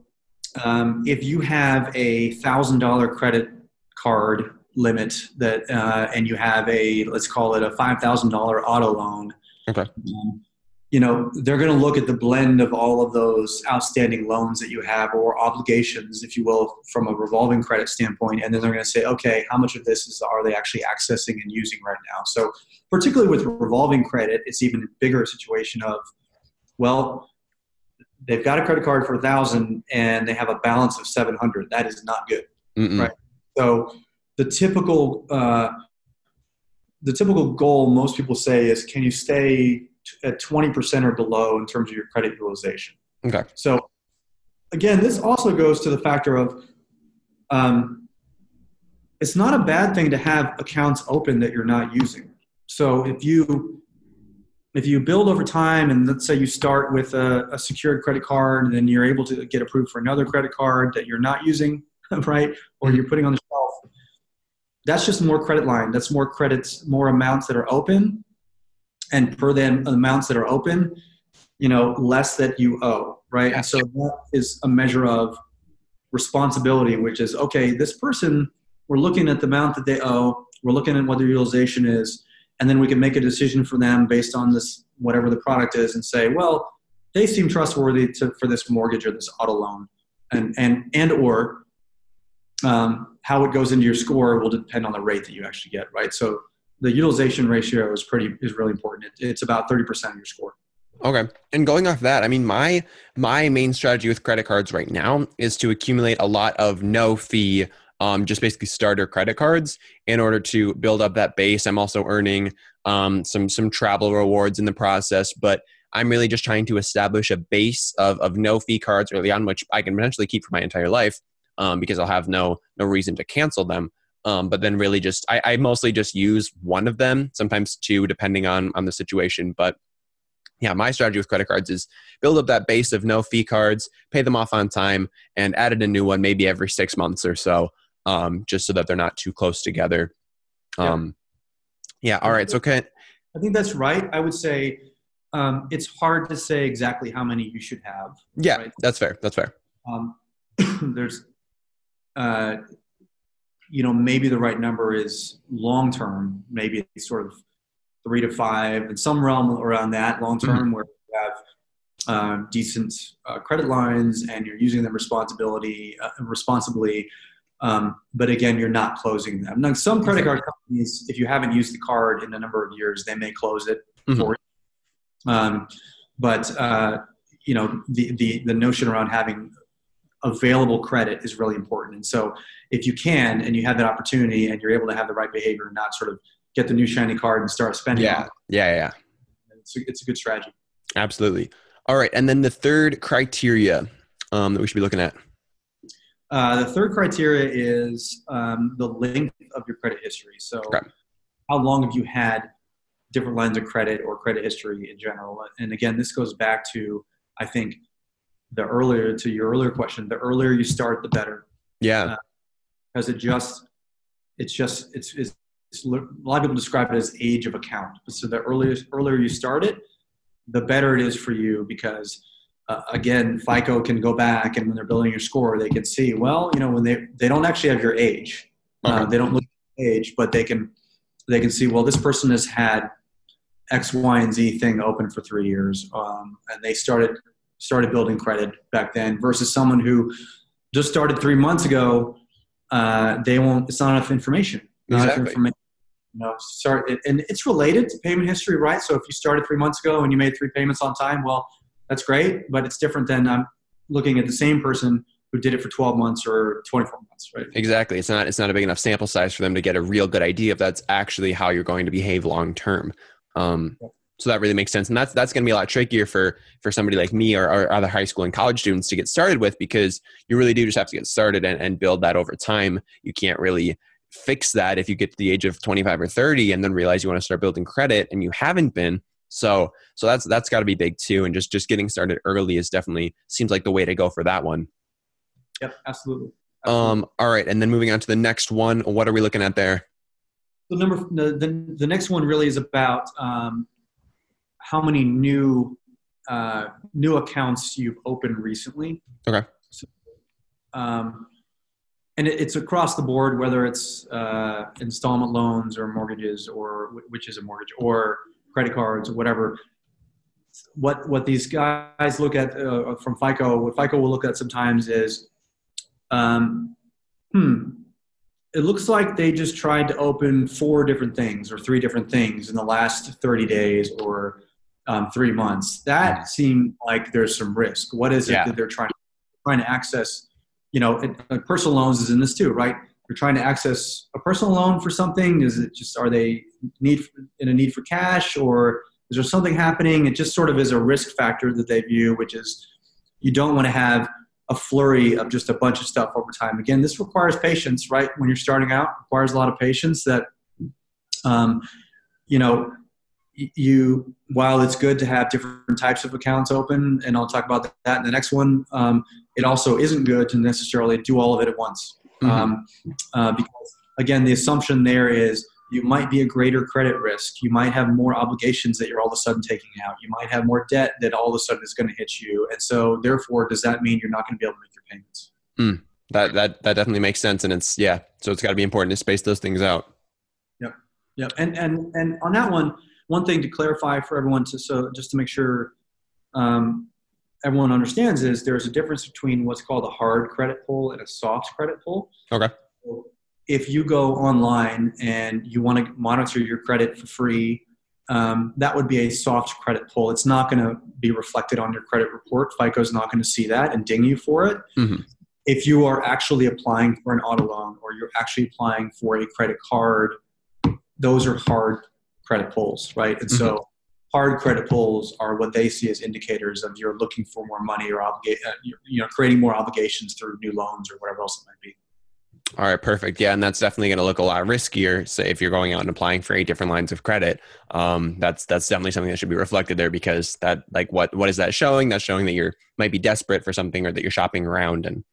um, if you have a thousand dollar credit card limit that, uh, and you have a let's call it a five thousand dollar auto loan. Okay. um, you know they're going to look at the blend of all of those outstanding loans that you have or obligations if you will from a revolving credit standpoint and then they're going to say okay how much of this is are they actually accessing and using right now so particularly with revolving credit it's even a bigger situation of well they've got a credit card for a thousand and they have a balance of 700 that is not good Mm-mm. Right. so the typical uh, the typical goal most people say is can you stay at 20% or below in terms of your credit utilization. Okay. so again this also goes to the factor of um, it's not a bad thing to have accounts open that you're not using. So if you if you build over time and let's say you start with a, a secured credit card and then you're able to get approved for another credit card that you're not using right or you're putting on the shelf that's just more credit line. That's more credits more amounts that are open and per them amounts that are open you know less that you owe right? And so that is a measure of responsibility which is okay this person we're looking at the amount that they owe we're looking at what their utilization is and then we can make a decision for them based on this whatever the product is and say well they seem trustworthy to, for this mortgage or this auto loan. And and and or um, how it goes into your score will depend on the rate that you actually get right? So the utilization ratio is pretty is really important it, it's about 30% of your score Okay. And going off that, I mean, my my main strategy with credit cards right now is to accumulate a lot of no fee, um, just basically starter credit cards in order to build up that base. I'm also earning um, some some travel rewards in the process, but I'm really just trying to establish a base of of no fee cards early on, which I can potentially keep for my entire life, um, because I'll have no no reason to cancel them. Um, but then really just I, I mostly just use one of them, sometimes two, depending on on the situation, but yeah, my strategy with credit cards is build up that base of no fee cards, pay them off on time, and added a new one maybe every six months or so, um, just so that they're not too close together. Yeah. Um, yeah. All right. So can i think that's right i would say um, it's hard to say exactly how many you should have yeah, Right. that's fair. That's fair. um, there's uh, you know maybe the right number is long term maybe it's sort of three to five in some realm around that long term where you have uh, decent uh, credit lines and you're using them responsibility uh, responsibly um, but again you're not closing them. Now some credit card companies if you haven't used the card in a number of years they may close it Mhm. for you. Um, but uh, you know the, the the notion around having available credit is really important. And so if you can and you have that opportunity and you're able to have the right behavior and not sort of get the new shiny card and start spending Yeah. it, Yeah. Yeah. it's a, it's a good strategy. Absolutely. All right. And then the third criteria um, that we should be looking at. Uh, the third criteria is um, the length of your credit history. So Okay. how long have you had different lines of credit or credit history in general? And again, this goes back to, I think, the earlier to your earlier question, the earlier you start, the better. Yeah. because it just it's just it's, it's, it's a lot of people describe it as age of account so the earlier earlier you start it the better it is for you because uh, again fico can go back and when they're building your score they can see well you know when they they don't actually have your age uh, Okay. they don't look at your age but they can they can see well this person has had x y and z thing open for three years um, and they started started building credit back then versus someone who just started three months ago uh, they won't. It's not enough information. Not enough Exactly. information. You know, start and it's related to payment history, right? So if you started three months ago and you made three payments on time, well, that's great, but it's different than I'm looking at the same person who did it for 12 months or 24 months, right? Exactly. It's not it's not a big enough sample size for them to get a real good idea if that's actually how you're going to behave long term. Um, so that really makes sense, and that's that's going to be a lot trickier for for somebody like me or, or other high school and college students to get started with because you really do just have to get started and, and build that over time. You can't really fix that if you get to the age of 25 or 30 and then realize you want to start building credit and you haven't been. So so that's that's got to be big too. And just just getting started early is definitely seems like the way to go for that one. Yep absolutely, absolutely. um all right. And then moving on to the next one. What are we looking at there? The number the, the, the next one really is about um, how many new uh, new accounts you've opened recently okay so, um, and it, it's across the board, whether it's uh, installment loans or mortgages, or which is a mortgage, or credit cards, or whatever. What what these guys look at uh, from FICO, what FICO will look at sometimes is, um, hmm, it looks like they just tried to open four different things or three different things in the last 30 days or um, three months. That mm-hmm. seemed like there's some risk. What is it yeah. that they're trying trying to access you know, it, uh, personal loans is in this too, right? They're trying to access a personal loan for something. Is it just are they need in a need for cash, or is there something happening? It just sort of is a risk factor that they view, which is you don't want to have a flurry of just a bunch of stuff over time. Again, this requires patience, right? When you're starting out, requires a lot of patience. That, um, you know, you while it's good to have different types of accounts open, and I'll talk about that in the next one. Um, it also isn't good to necessarily do all of it at once. Mm-hmm. Um, uh, because again, the assumption there is you might be a greater credit risk. You might have more obligations that you're all of a sudden taking out. You might have more debt that all of a sudden is going to hit you. And so, therefore, does that mean you're not going to be able to make your payments? Mm, that that that definitely makes sense, and it's yeah. So it's got to be important to space those things out. Yep, yep. And and and on that one, one thing to clarify for everyone, to so just to make sure um, everyone understands is there's a difference between what's called a hard credit pull and a soft credit pull. Okay. if you go online and you want to monitor your credit for free, um, that would be a soft credit pull. It's not going to be reflected on your credit report. FICO's not going to see that and ding you for it. Mm-hmm. If you are actually applying for an auto loan or you're actually applying for a credit card, those are hard credit pulls, right? And mm-hmm. so hard credit pulls are what they see as indicators of you're looking for more money or obligate, uh, you know, creating more obligations through new loans or whatever else it might be. All right, perfect. Yeah, and that's definitely going to look a lot riskier. Say if you're going out and applying for eight different lines of credit, um, that's that's definitely something that should be reflected there because that like what what is that showing? That's showing that you're might be desperate for something or that you're shopping around, and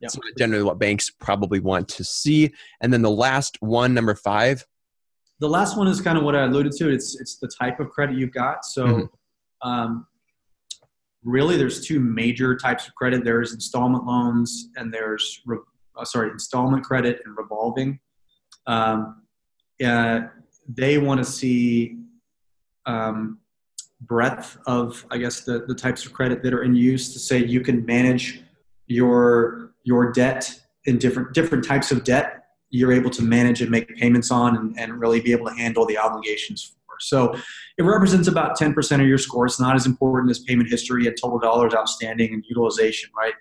yeah. that's generally what banks probably want to see. And then the last one, number five, the last one is kind of what I alluded to. It's it's the type of credit you've got. So, mm-hmm. um, really, there's two major types of credit. There's installment loans, and there's re- uh, sorry, installment credit and revolving. Um, uh, they want to see um, breadth of, I guess, the the types of credit that are in use to say you can manage your your debt in different different types of debt you're able to manage and make payments on and, and really be able to handle the obligations for. So it represents about 10% of your score. It's not as important as payment history and total dollars outstanding and utilization, right?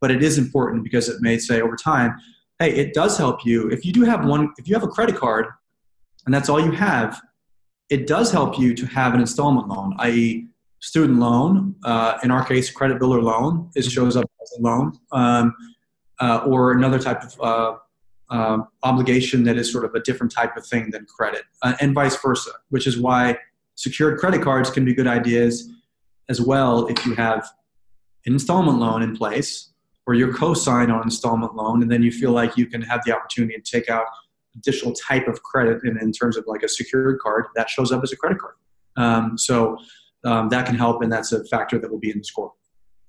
But it is important because it may say over time, hey, it does help you. If you do have one, if you have a credit card and that's all you have, it does help you to have an installment loan, i.e., student loan. Uh, in our case, credit builder loan. It shows up as a loan, um, uh, or another type of uh, um, obligation that is sort of a different type of thing than credit, uh, and vice versa, which is why secured credit cards can be good ideas as well if you have an installment loan in place or you're co-sign on installment loan and then you feel like you can have the opportunity to take out additional type of credit in, in terms of like a secured card that shows up as a credit card. Um, so um, that can help and that's a factor that will be in the score.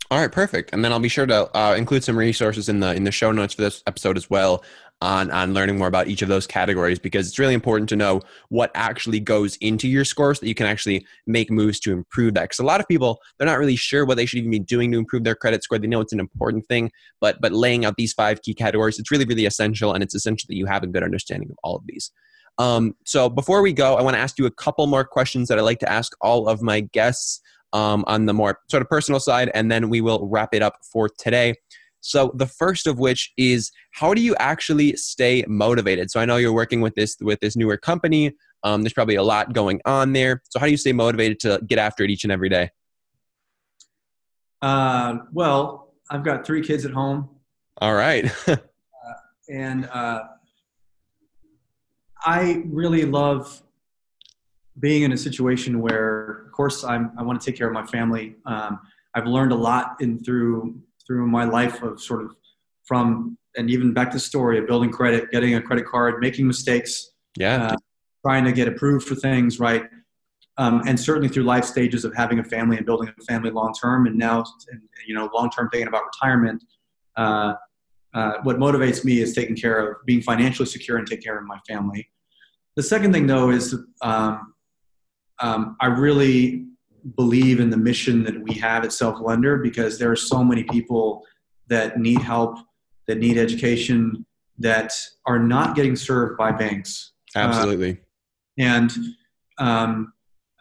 All right, perfect. And then I'll be sure to uh, include some resources in the in the show notes for this episode as well on on learning more about each of those categories because it's really important to know what actually goes into your score so that you can actually make moves to improve that. Because a lot of people they're not really sure what they should even be doing to improve their credit score. They know it's an important thing but but laying out these five key categories it's really really essential and it's essential that you have a good understanding of all of these. Um, so before we go i want to ask you a couple more questions that i like to ask all of my guests um, on the more sort of personal side and then we will wrap it up for today so the first of which is how do you actually stay motivated? So I know you're working with this with this newer company. Um, there's probably a lot going on there. So how do you stay motivated to get after it each and every day? Uh, well, I've got three kids at home. All right. uh, and uh, I really love being in a situation where, of course, I'm, I want to take care of my family. Um, I've learned a lot in through through my life of sort of from and even back to story of building credit, getting a credit card, making mistakes, Yeah. uh, trying to get approved for things, right? Um, and certainly through life stages of having a family and building a family long term, and now and, you know long term thinking about retirement. Uh, uh, what motivates me is taking care of being financially secure and take care of my family. The second thing, though, is um, um, I really believe in the mission that we have at Self Lender because there are so many people that need help, that need education, that are not getting served by banks. Absolutely. And um,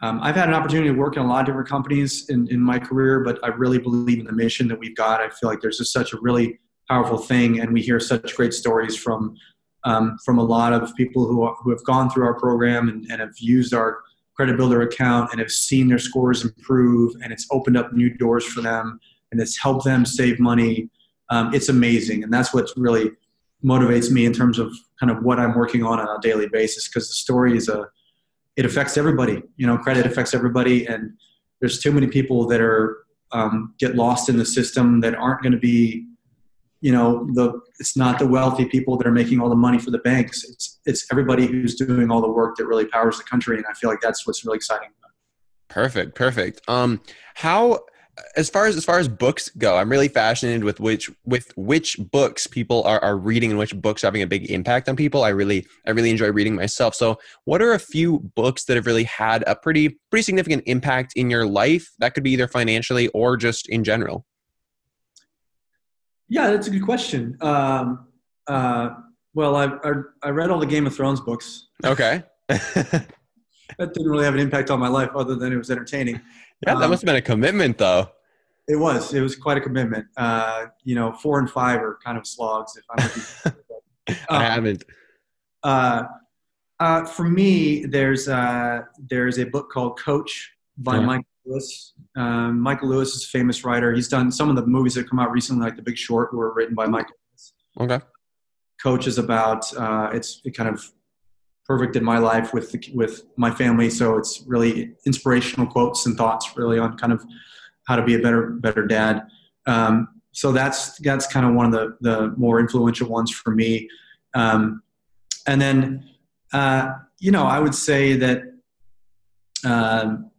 um, I've had an opportunity to work in a lot of different companies in, in my career, but I really believe in the mission that we've got. I feel like there's just such a really powerful thing, and we hear such great stories from um, from a lot of people who, are, who have gone through our program and, and have used our credit builder account and have seen their scores improve, and it's opened up new doors for them, and it's helped them save money. Um, it's amazing, and that's what really motivates me in terms of kind of what I'm working on on a daily basis because the story is a it affects everybody. You know, credit affects everybody, and there's too many people that are um, get lost in the system that aren't going to be, you know, the it's not the wealthy people that are making all the money for the banks. It's it's everybody who's doing all the work that really powers the country, and I feel like that's what's really exciting. Perfect, perfect. Um, how as far as as far as books go, I'm really fascinated with which with which books people are, are reading and which books are having a big impact on people. I really I really enjoy reading myself. So, what are a few books that have really had a pretty pretty significant impact in your life? That could be either financially or just in general. Yeah, that's a good question. Um, uh, well, I, I I read all the Game of Thrones books. Okay. That didn't really have an impact on my life, other than it was entertaining. Yeah, that Um, must have been a commitment, though. It was. It was quite a commitment. Uh, you know, four and five are kind of slogs. If I'm. I Um, haven't. Uh, uh, for me, there's uh, there's a book called Coach by Yeah. Michael Lewis. Um, Michael Lewis is a famous writer. He's done some of the movies that come out recently, like The Big Short, were written by Michael Lewis. Okay. Coach is about uh, it's it kind of perfect in my life with the, with my family. So it's really inspirational quotes and thoughts, really on kind of how to be a better better dad. Um, so that's that's kind of one of the the more influential ones for me. Um, and then uh, you know I would say that um,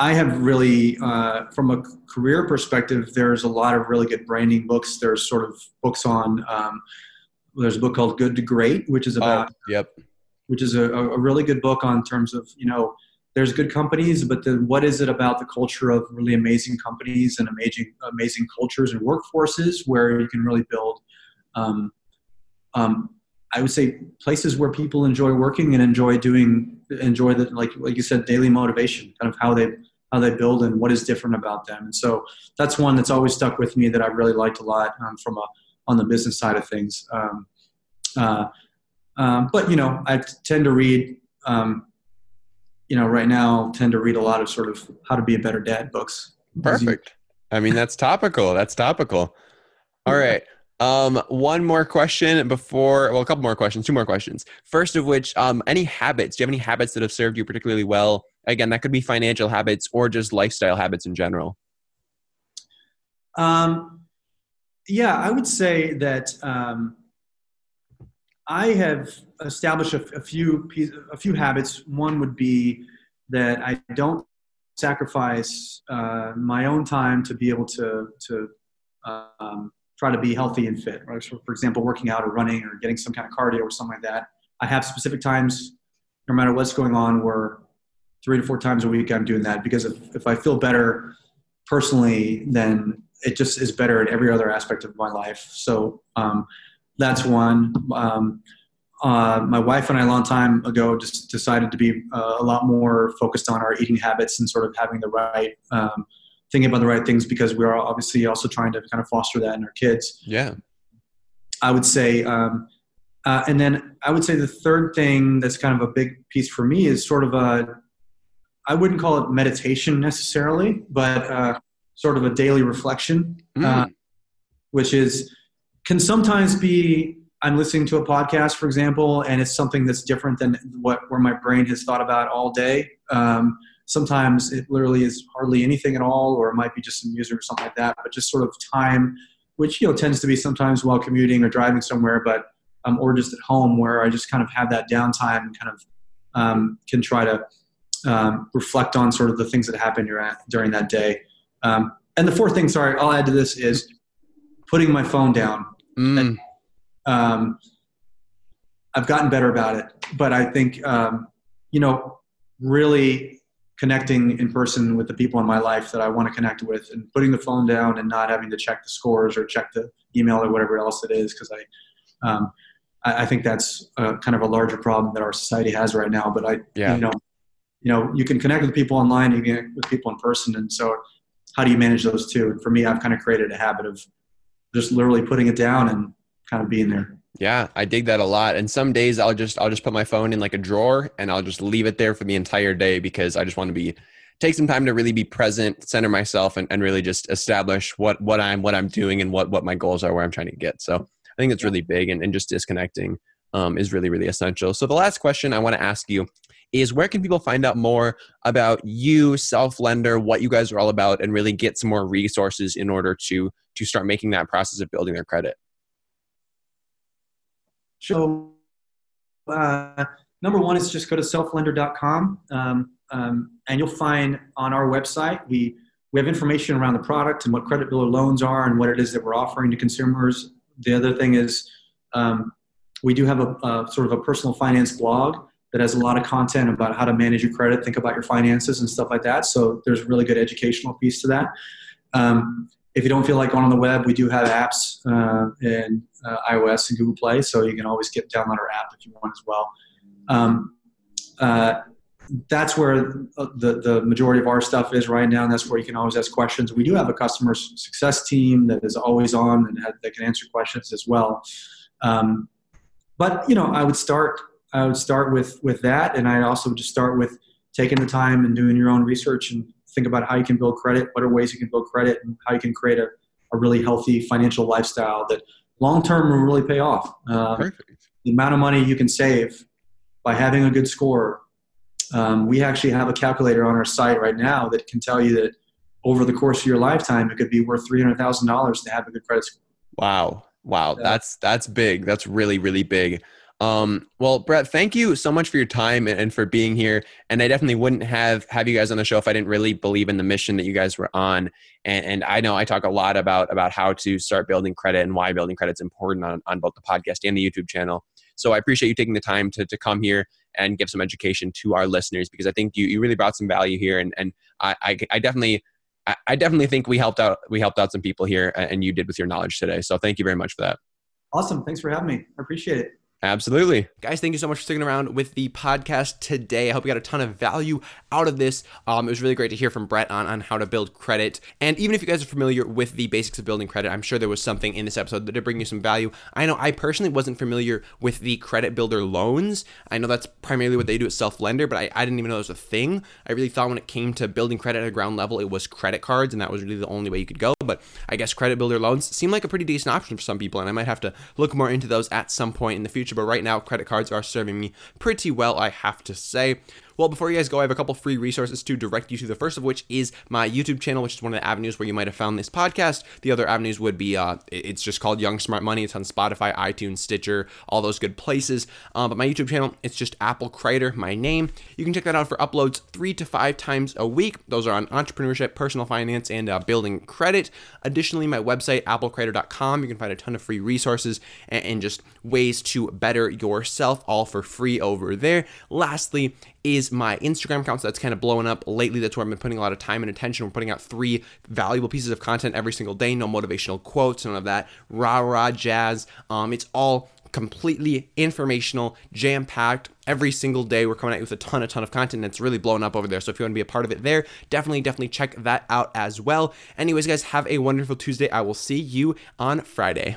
I have really uh, from a career perspective, there's a lot of really good branding books. There's sort of books on. Um, there's a book called Good to Great, which is about Oh, yep. which is a, a really good book on terms of you know there's good companies but then what is it about the culture of really amazing companies and amazing amazing cultures and workforces where you can really build um, um, i would say places where people enjoy working and enjoy doing enjoy the like like you said daily motivation kind of how they how they build and what is different about them and so that's one that's always stuck with me that i really liked a lot um, from a on the business side of things um, uh, um, but you know, I tend to read. Um, you know, right now, tend to read a lot of sort of how to be a better dad books. Perfect. I mean, that's topical. That's topical. All right. Um, one more question before, well, a couple more questions, two more questions. First of which, um, any habits? Do you have any habits that have served you particularly well? Again, that could be financial habits or just lifestyle habits in general. Um, yeah, I would say that um, I have established a, a few a few habits. One would be that I don't sacrifice uh, my own time to be able to to um, try to be healthy and fit. Right? So, for example, working out or running or getting some kind of cardio or something like that. I have specific times, no matter what's going on, where three to four times a week I'm doing that because if, if I feel better personally, then it just is better in every other aspect of my life. So um, that's one. Um, uh, my wife and I, a long time ago, just decided to be uh, a lot more focused on our eating habits and sort of having the right, um, thinking about the right things because we're obviously also trying to kind of foster that in our kids. Yeah. I would say, um, uh, and then I would say the third thing that's kind of a big piece for me is sort of a, I wouldn't call it meditation necessarily, but uh, sort of a daily reflection, Mm. uh, which is can sometimes be I'm listening to a podcast, for example, and it's something that's different than what where my brain has thought about all day. Um, sometimes it literally is hardly anything at all, or it might be just some music or something like that. But just sort of time, which you know tends to be sometimes while commuting or driving somewhere, but um, or just at home where I just kind of have that downtime and kind of um, can try to um, reflect on sort of the things that happened during that day. Um, and the fourth thing, sorry, I'll add to this is putting my phone down. Mm. And, um, I've gotten better about it, but I think um, you know really connecting in person with the people in my life that I want to connect with, and putting the phone down and not having to check the scores or check the email or whatever else it is, because I, um, I, I think that's a, kind of a larger problem that our society has right now. But I, yeah. you know, you know, you can connect with people online, you can connect with people in person, and so how do you manage those two? And for me, I've kind of created a habit of just literally putting it down and kind of being there. Yeah, I dig that a lot. And some days I'll just I'll just put my phone in like a drawer and I'll just leave it there for the entire day because I just want to be take some time to really be present, center myself and, and really just establish what what I'm what I'm doing and what what my goals are where I'm trying to get. So I think it's really big and, and just disconnecting um, is really, really essential. So the last question I want to ask you is where can people find out more about you, Self Lender, what you guys are all about, and really get some more resources in order to to start making that process of building their credit? So, uh, number one is just go to selflender.com, um, um, and you'll find on our website we we have information around the product and what credit builder loans are and what it is that we're offering to consumers. The other thing is um, we do have a, a, sort of a personal finance blog that has a lot of content about how to manage your credit, think about your finances, and stuff like that. So there's a really good educational piece to that. Um, if you don't feel like going on the web, we do have apps uh, in uh, iOS and Google Play, so you can always get download our app if you want as well. Um, uh, that's where the, the majority of our stuff is right now, and that's where you can always ask questions. We do have a customer success team that is always on and that can answer questions as well. Um, but you know, I would start I would start with with that, and I'd also just start with taking the time and doing your own research and think about how you can build credit, what are ways you can build credit, and how you can create a, a really healthy financial lifestyle that long term will really pay off. Um, Perfect. The amount of money you can save by having a good score. Um, we actually have a calculator on our site right now that can tell you that over the course of your lifetime, it could be worth three hundred thousand dollars to have a good credit score. Wow, wow, yeah. that's that's big. That's really really big. Um, well, Brett, thank you so much for your time and, for being here. And I definitely wouldn't have have you guys on the show if I didn't really believe in the mission that you guys were on. And, and I know I talk a lot about about how to start building credit and why building credit is important on, on both the podcast and the YouTube channel. So I appreciate you taking the time to, to come here and give some education to our listeners because I think you, you really brought some value here. And, and I, I, I definitely I definitely think we helped out we helped out some people here and you did with your knowledge today. So thank you very much for that. Awesome. Thanks for having me. I appreciate it. Absolutely. Guys, thank you so much for sticking around with the podcast today. I hope you got a ton of value out of this. Um, it was really great to hear from Brett on, on how to build credit. And even if you guys are familiar with the basics of building credit, I'm sure there was something in this episode that did bring you some value. I know I personally wasn't familiar with the credit builder loans. I know that's primarily what they do at Self Lender, but I, I didn't even know it was a thing. I really thought when it came to building credit at a ground level, it was credit cards, and that was really the only way you could go. But I guess credit builder loans seem like a pretty decent option for some people, and I might have to look more into those at some point in the future. But right now, credit cards are serving me pretty well, I have to say. Well, before you guys go, I have a couple free resources to direct you to. The first of which is my YouTube channel, which is one of the avenues where you might have found this podcast. The other avenues would be uh, it's just called Young Smart Money. It's on Spotify, iTunes, Stitcher, all those good places. Uh, but my YouTube channel, it's just Apple Kreider, my name. You can check that out for uploads three to five times a week. Those are on entrepreneurship, personal finance, and uh, building credit. Additionally, my website, applekreider.com, you can find a ton of free resources and, and just ways to better yourself, all for free over there. Lastly, is my Instagram account. So that's kind of blowing up lately. That's where I've been putting a lot of time and attention. We're putting out three valuable pieces of content every single day. No motivational quotes, none of that rah rah jazz. Um, it's all completely informational, jam packed. Every single day, we're coming out with a ton, a ton of content. It's really blown up over there. So if you want to be a part of it there, definitely, definitely check that out as well. Anyways, guys, have a wonderful Tuesday. I will see you on Friday.